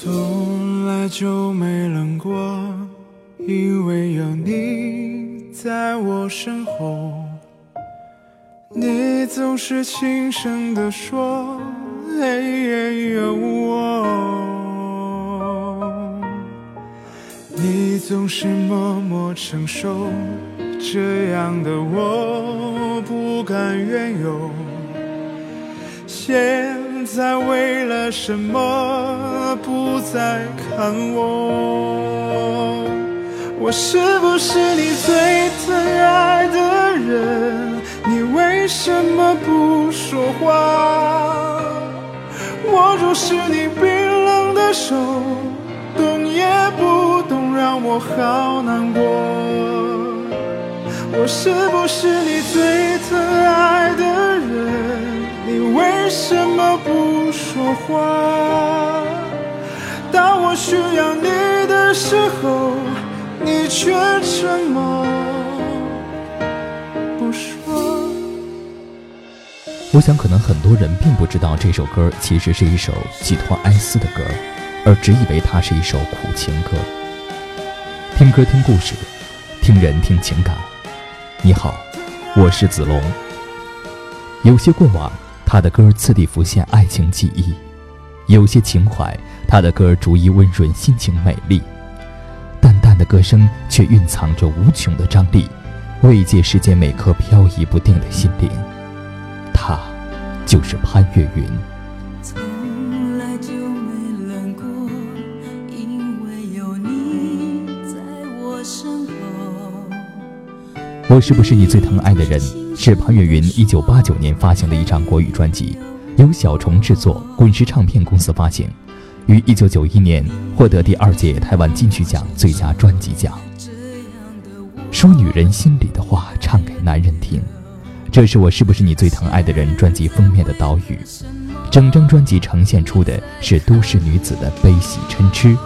从来就没冷过，因为有你在我身后。你总是轻声地说，黑夜，有我。你总是默默承受，这样的我不敢怨尤。现在为了什么不再看我？我是不是你最疼爱的人？你为什么不说话？握住是你冰冷的手，动也不动，让我好难过。我是不是你最疼爱的人？你为什么不说话？当我需要你的时候，你却沉默不说。我想，可能很多人并不知道这首歌其实是一首寄托哀思的歌，而只以为它是一首苦情歌。听歌听故事，听人听情感。你好，我是子龙。有些过往。他的歌次第浮现爱情记忆，有些情怀，他的歌逐一温润心情美丽。淡淡的歌声却蕴藏着无穷的张力，慰藉世间每颗飘移不定的心灵。他，就是潘越云。我是不是你最疼爱的人？是潘越云一九八九年发行的一张国语专辑，由小虫制作，滚石唱片公司发行，于一九九一年获得第二届台湾金曲奖最佳专辑奖。说女人心里的话，唱给男人听，这是我是不是你最疼爱的人专辑封面的岛屿。整张专辑呈现出的是都市女子的悲喜嗔痴，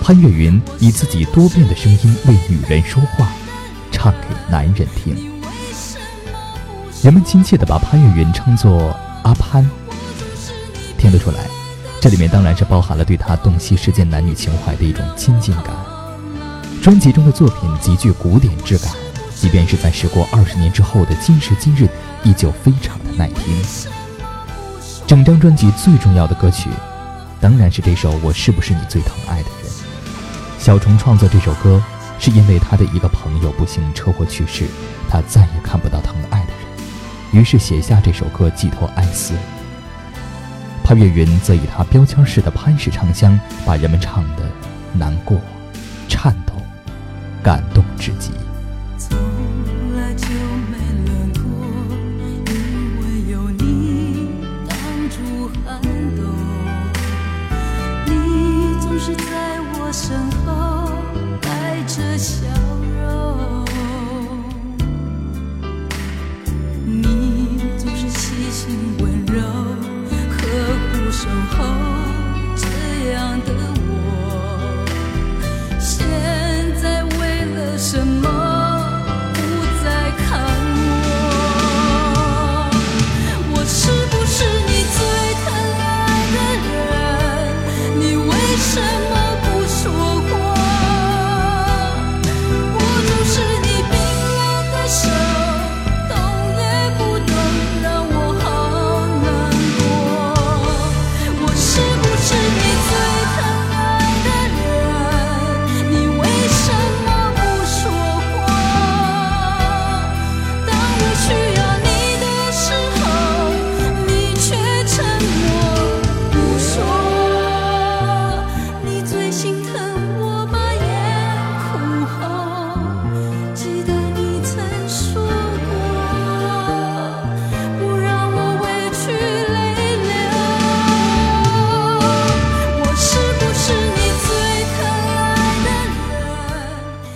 潘越云以自己多变的声音为女人说话，唱给男人听。人们亲切地把潘越云称作阿潘，听得出来，这里面当然是包含了对他洞悉世间男女情怀的一种亲近感。专辑中的作品极具古典质感，即便是在时过二十年之后的今时今日，依旧非常的耐听。整张专辑最重要的歌曲，当然是这首《我是不是你最疼爱的人》。小虫创作这首歌，是因为他的一个朋友不幸车祸去世，他再也看不到疼爱的人。于是写下这首歌寄托哀思。潘越云则以他标签式的潘式唱腔，把人们唱得难过、颤抖、感动至极。守候。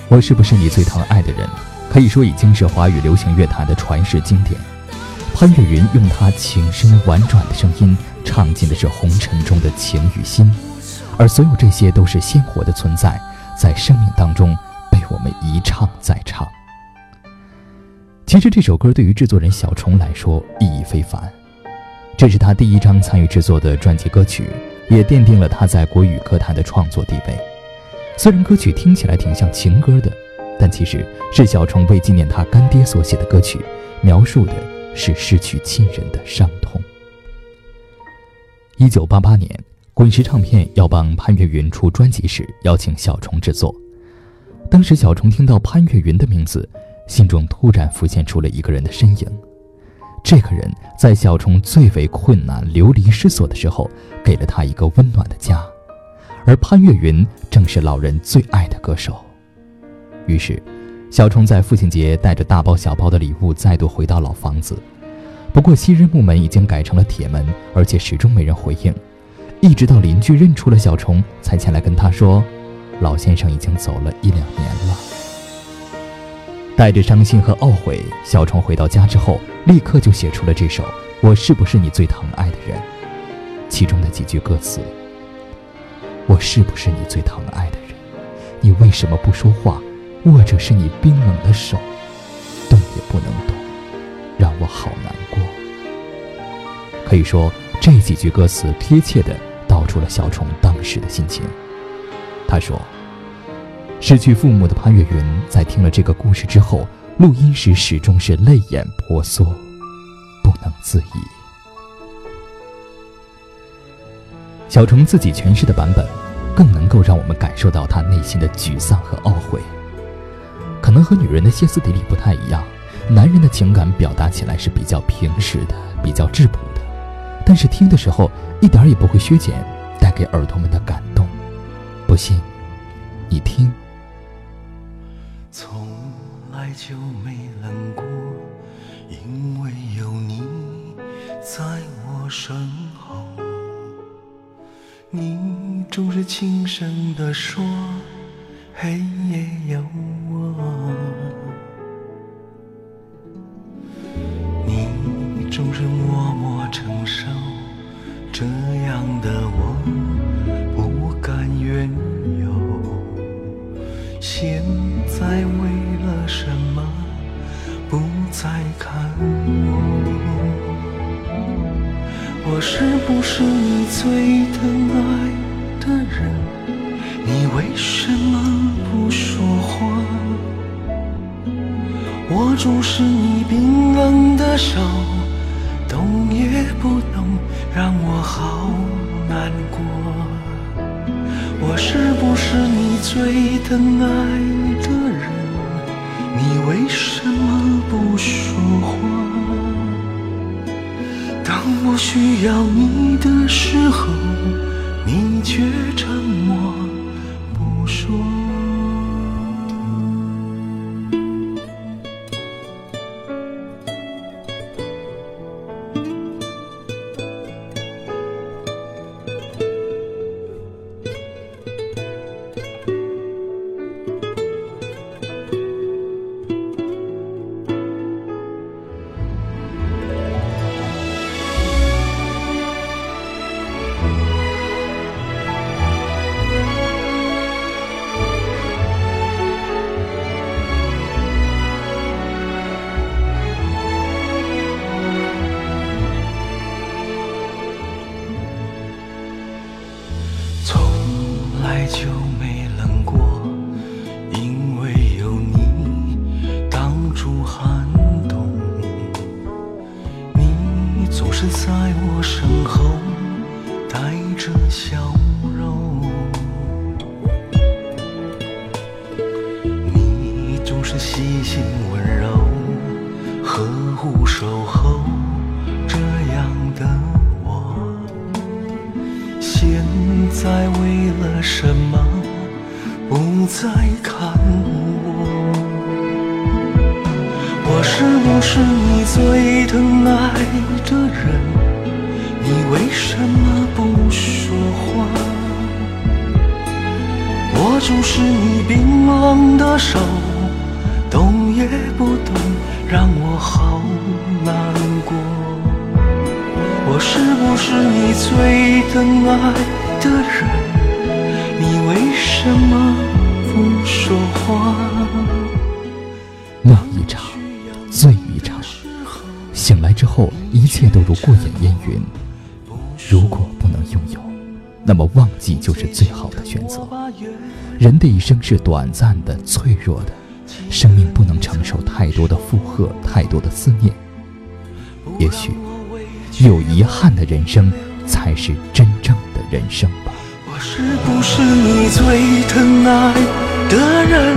我是不是你最疼爱的人？可以说已经是华语流行乐坛的传世经典。潘越云用他情深婉转的声音，唱尽的是红尘中的情与心，而所有这些都是鲜活的存在，在生命当中被我们一唱再唱。其实这首歌对于制作人小虫来说意义非凡，这是他第一张参与制作的专辑歌曲，也奠定了他在国语歌坛的创作地位。虽然歌曲听起来挺像情歌的，但其实是小虫为纪念他干爹所写的歌曲，描述的是失去亲人的伤痛。一九八八年，滚石唱片要帮潘越云出专辑时，邀请小虫制作。当时小虫听到潘越云的名字，心中突然浮现出了一个人的身影。这个人在小虫最为困难、流离失所的时候，给了他一个温暖的家，而潘越云正是老人最爱的歌手。于是，小虫在父亲节带着大包小包的礼物再度回到老房子。不过，昔日木门已经改成了铁门，而且始终没人回应。一直到邻居认出了小虫，才前来跟他说：“老先生已经走了一两年了。”带着伤心和懊悔，小虫回到家之后，立刻就写出了这首《我是不是你最疼爱的人》，其中的几句歌词：“我是不是你最疼爱的人？你为什么不说话？握着是你冰冷的手，动也不能动，让我好难过。”可以说，这几句歌词贴切地道出了小虫当时的心情。他说。失去父母的潘越云，在听了这个故事之后，录音时始终是泪眼婆娑，不能自已。小虫自己诠释的版本，更能够让我们感受到他内心的沮丧和懊悔。可能和女人的歇斯底里不太一样，男人的情感表达起来是比较平实的，比较质朴的，但是听的时候一点也不会削减带给耳朵们的感动。不信，你听。从来就没冷过，因为有你在我身后。你总是轻声地说，黑夜有我。你总是默默承受，这样的不是你最疼爱的人？你为什么不说话？握住是你冰冷的手，动也不动，让我好难过。我是不是你最疼爱的人？你为什么不说话？需要你的时候，你却沉默。总是在我身后带着笑容，你总是细心温柔，呵护守候。这样的我，现。在为了什么不再看我？是不是你最疼爱的人？你为什么不说话？握住是你冰冷的手，动也不动，让我好难过。我是不是你最疼爱？的人，后，一切都如过眼烟云。如果不能拥有，那么忘记就是最好的选择。人的一生是短暂的、脆弱的，生命不能承受太多的负荷、太多的思念。也许，有遗憾的人生才是真正的人生吧。我是不是你最疼爱的人？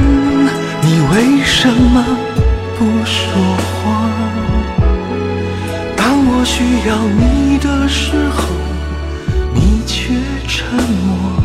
你为什么不说？需要你的时候，你却沉默。